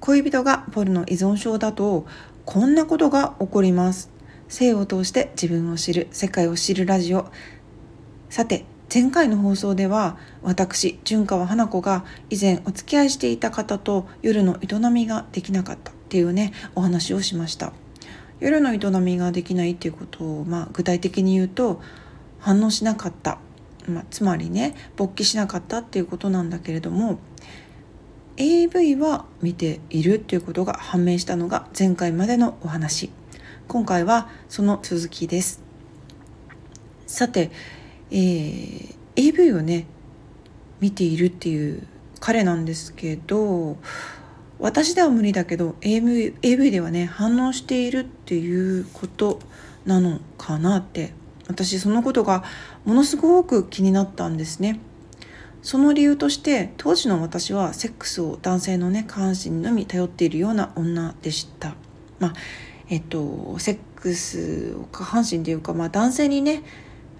恋人がポルノ依存症だとこんなことが起こります。性を通して自分を知る世界を知るラジオ。さて前回の放送では私純川花子が以前お付き合いしていた方と夜の営みができなかったっていうねお話をしました。夜の営みができないっていうことを、まあ、具体的に言うと反応しなかった、まあ、つまりね勃起しなかったっていうことなんだけれども AV は見ているということが判明したのが前回までのお話今回はその続きですさて、えー、AV をね見ているっていう彼なんですけど私では無理だけど AV, AV ではね反応しているっていうことなのかなって私そのことがものすごく気になったんですね。その理由として当時の私はセックスを男性のね下半身のみ頼っているような女でした。まあえっとセックスを下半身というか、まあ、男性にね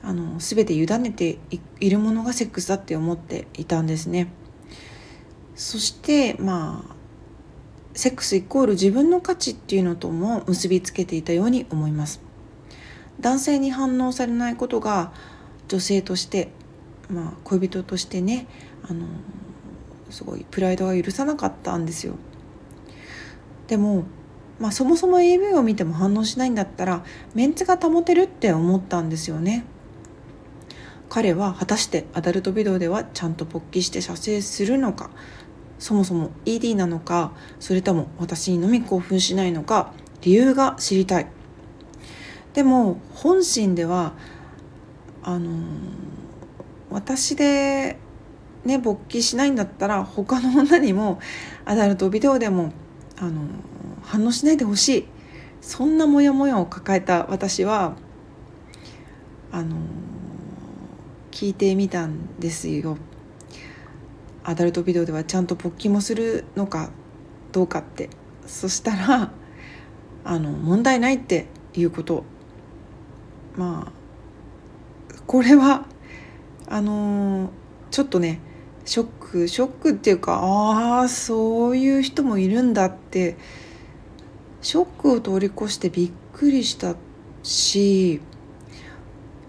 あの全て委ねているものがセックスだって思っていたんですね。そしてまあセックスイコール自分の価値っていうのとも結びつけていたように思います。男性に反応されないことが女性としてまあ、恋人としてねあのすごいプライドが許さなかったんですよ。でも、まあ、そもそも AV を見ても反応しないんだったらメンツが保てるって思ったんですよね。彼は果たしてアダルトビデオではちゃんと勃起して射精するのかそもそも ED なのかそれとも私にのみ興奮しないのか理由が知りたいでも本心ではあのー私でね勃起しないんだったら他の女にもアダルトビデオでもあの反応しないでほしい。そんなモヤモヤを抱えた私はあの聞いてみたんですよ。アダルトビデオではちゃんと勃起もするのかどうかって。そしたらあの問題ないっていうこと。まあこれはあのー、ちょっとねショックショックっていうかああそういう人もいるんだってショックを通り越してびっくりしたし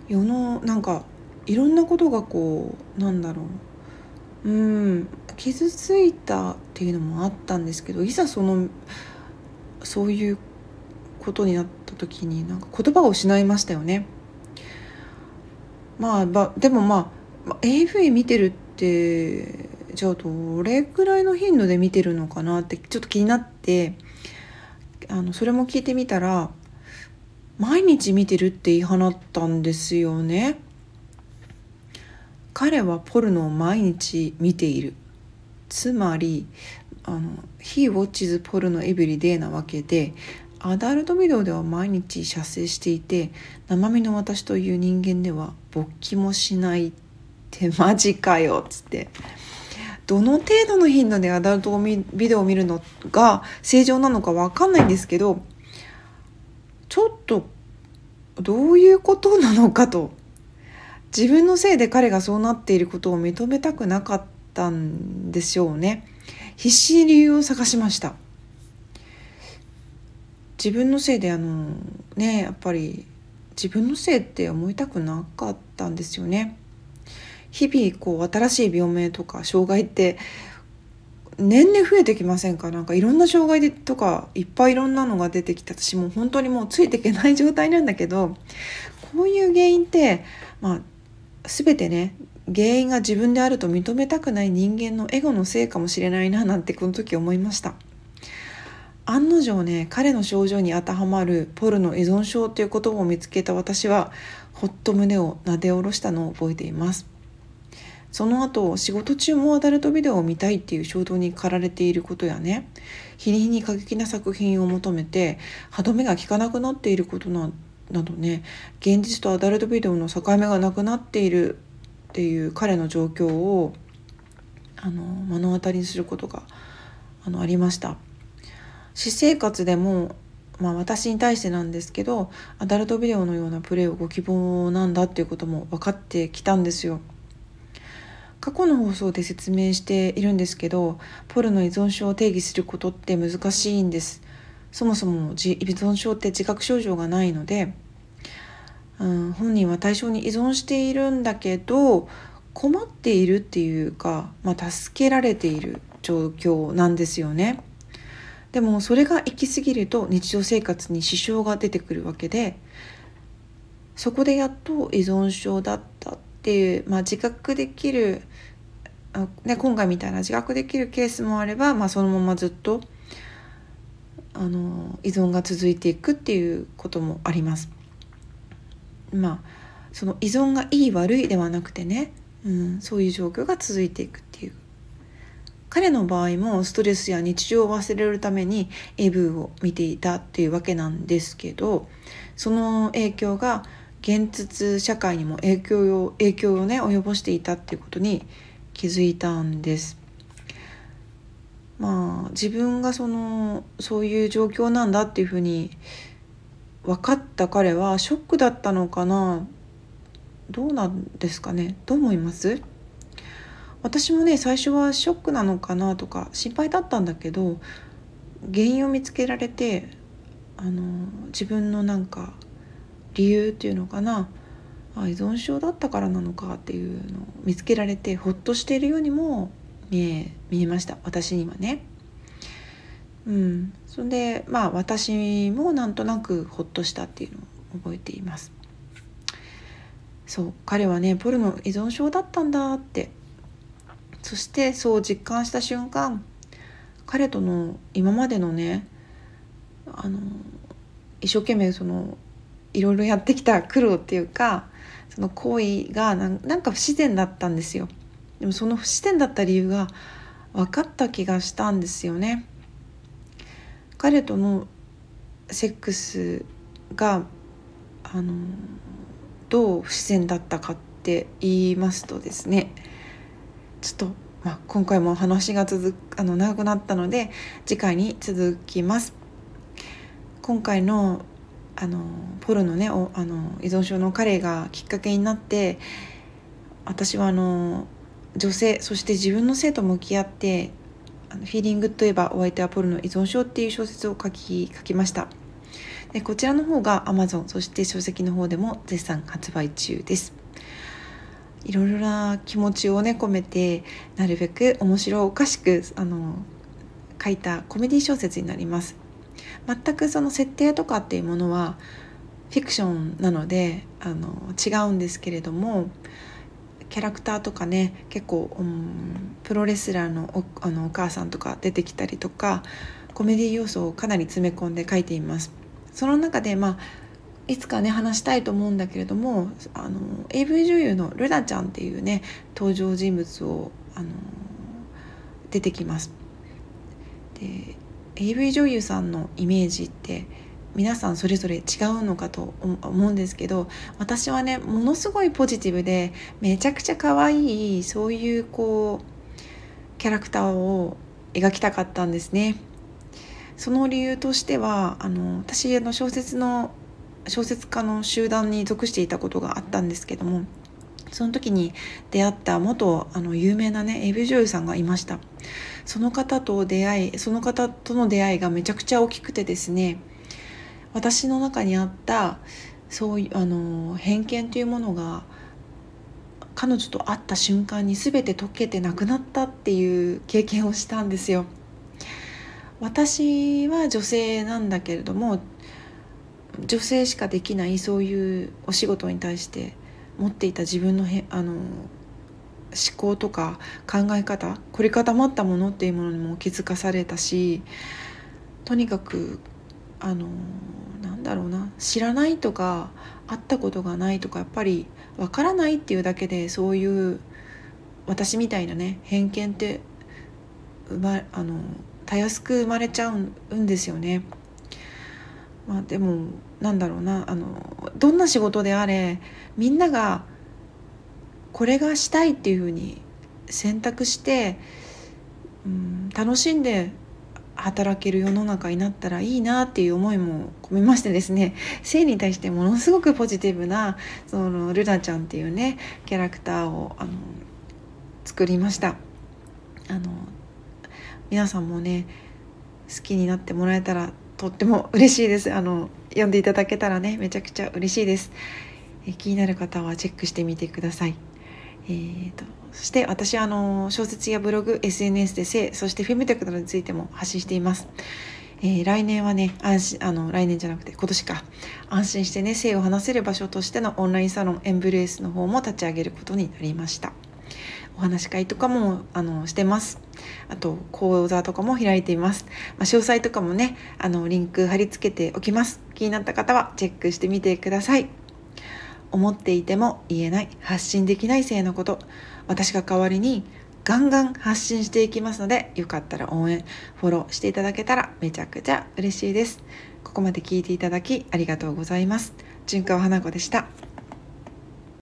世のなんかいろんなことがこうなんだろううん傷ついたっていうのもあったんですけどいざそのそういうことになった時になんか言葉を失いましたよね。まあ、までもまあ AV 見てるってじゃあどれくらいの頻度で見てるのかなってちょっと気になってあのそれも聞いてみたら毎日見てるって言い放ったんですよね。彼はポルノを毎日見ている。つまりあの「He watches porno every day」なわけでアダルトビデオでは毎日射精していて生身の私という人間では勃起もしないってマジかよっつって。どの程度の頻度でアダルトビデオを見るのが正常なのか分かんないんですけどちょっとどういうことなのかと。自分のせいで彼がそうなっていることを認めたくなかったんでしょうね。必死に理由を探しました。自分のせいであのねやっぱり自分のせいって思いたくなかったんですよね。日々こう新しい病名とか障害って年々増えてきませんか？なんかいろんな障害とかいっぱいいろんなのが出てきて私もう本当にもうついていけない状態なんだけどこういう原因ってまあ全てね原因が自分であると認めたくない人間のエゴのせいかもしれないななんてこの時思いました。案の定ね彼の症状に当てはまるポルノ依存症という言葉を見つけた私はほっと胸をなで下ろしたのを覚えています。その後仕事中もアダルトビデオを見たいっていう衝動に駆られていることやね。日に日に過激な作品を求めて歯止めが効かなくなっていることななどね。現実とアダルトビデオの境目がなくなっているっていう彼の状況をあの目の当たりにすることがあのありました。私生活でもまあ私に対してなんですけどアダルトビデオのようなプレーをご希望なんだっていうことも分かってきたんですよ。過去の放送で説明しているんですけどポルノ依存症を定義することって難しいんですそもそも依存症って自覚症状がないので、うん、本人は対象に依存しているんだけど困っているっていうか、まあ、助けられている状況なんですよね。でもそれが行き過ぎると日常生活に支障が出てくるわけでそこでやっと依存症だったっていう、まあ、自覚できるあ、ね、今回みたいな自覚できるケースもあれば、まあ、そのままずっとあの依存が続いていくっていうこともあります。まあその依存がいい悪いではなくてね、うん、そういう状況が続いていく彼の場合もストレスや日常を忘れるために AV を見ていたっていうわけなんですけどその影響が現実社会にも影響を影響をね及ぼしていたっていうことに気づいたんです。まあ自分がそのそういう状況なんだっていうふうに分かった彼はショックだったのかな？どうなんですかね？どう思います？私もね最初はショックなのかなとか心配だったんだけど原因を見つけられてあの自分のなんか理由っていうのかなあ依存症だったからなのかっていうのを見つけられてほっとしているようにも見え見えました私にはね。うん、それでまあ私もなんとなくほっとしたっていうのを覚えています。そう彼はねポルノ依存症だったんだってそしてそう実感した瞬間彼との今までのねあの一生懸命そのいろいろやってきた苦労っていうかその行為がなんか不自然だったんですよ。でもその不自然だった理由が分かった気がしたんですよね。彼とのセックスがあのどう不自然だったかって言いますとですねちょっと、まあ、今回も話が続くあの長くなったので次回に続きます。今回のあのポルのねおあの依存症の彼がきっかけになって私はあの女性そして自分の性と向き合ってあのフィーリングといえばお相手はポルの依存症っていう小説を書き書きました。でこちらの方が Amazon そして書籍の方でも絶賛発売中です。いろいろな気持ちをね込めてなるべく面白おかしくあの書いたコメディ小説になります全くその設定とかっていうものはフィクションなのであの違うんですけれどもキャラクターとかね結構、うん、プロレスラーのおあのお母さんとか出てきたりとかコメディ要素をかなり詰め込んで書いています。その中でまあいつかね話したいと思うんだけれどもあの AV 女優のルナちゃんっていうね登場人物をあの出てきます。で AV 女優さんのイメージって皆さんそれぞれ違うのかと思うんですけど私はねものすごいポジティブでめちゃくちゃ可愛いそういうこうキャラクターを描きたかったんですね。その理由としてはあの私の小説の小説家の集団に属していたことがあったんですけどもその時に出会った元あの有名なね AV 女優さんがいました。その方と出会いその方との出会いがめちゃくちゃ大きくてですね私の中にあったそういうあの偏見というものが彼女と会った瞬間に全て解けてなくなったっていう経験をしたんですよ。私は女性なんだけれども女性しかできないそういうお仕事に対して持っていた自分のへあの思考とか考え方凝り固まったものっていうものにも気づかされたしとにかくあのなんだろうな知らないとか会ったことがないとかやっぱりわからないっていうだけでそういう私みたいなね偏見ってまあのたやすく生まれちゃうんですよね。まあ、でもなんだろうなあのどんな仕事であれみんながこれがしたいっていうふうに選択して、うん、楽しんで働ける世の中になったらいいなっていう思いも込めましてですね性に対してものすごくポジティブなそのルナちゃんっていうねキャラクターをあの作りました。あの皆さんもね好きになってもらえたらとっても嬉しいです。あの読んでいただけたらねめちゃくちゃ嬉しいです。え気になる方はチェックしてみてください。えーと、そして私あの小説やブログ SNS で性そしてフェムテクノについても発信しています。えー、来年はね安心あの来年じゃなくて今年か。安心してね性を話せる場所としてのオンラインサロンエンブレースの方も立ち上げることになりました。お話し会とかもあのしてます。あと講座とかも開いています、まあ、詳細とかもねあのリンク貼り付けておきます。気になった方はチェックしてみてください。思っていても言えない。発信できない性のこと。私が代わりにガンガン発信していきますのでよかったら応援フォローしていただけたらめちゃくちゃ嬉しいです。ここまで聞いていただきありがとうございます。純川花子でした。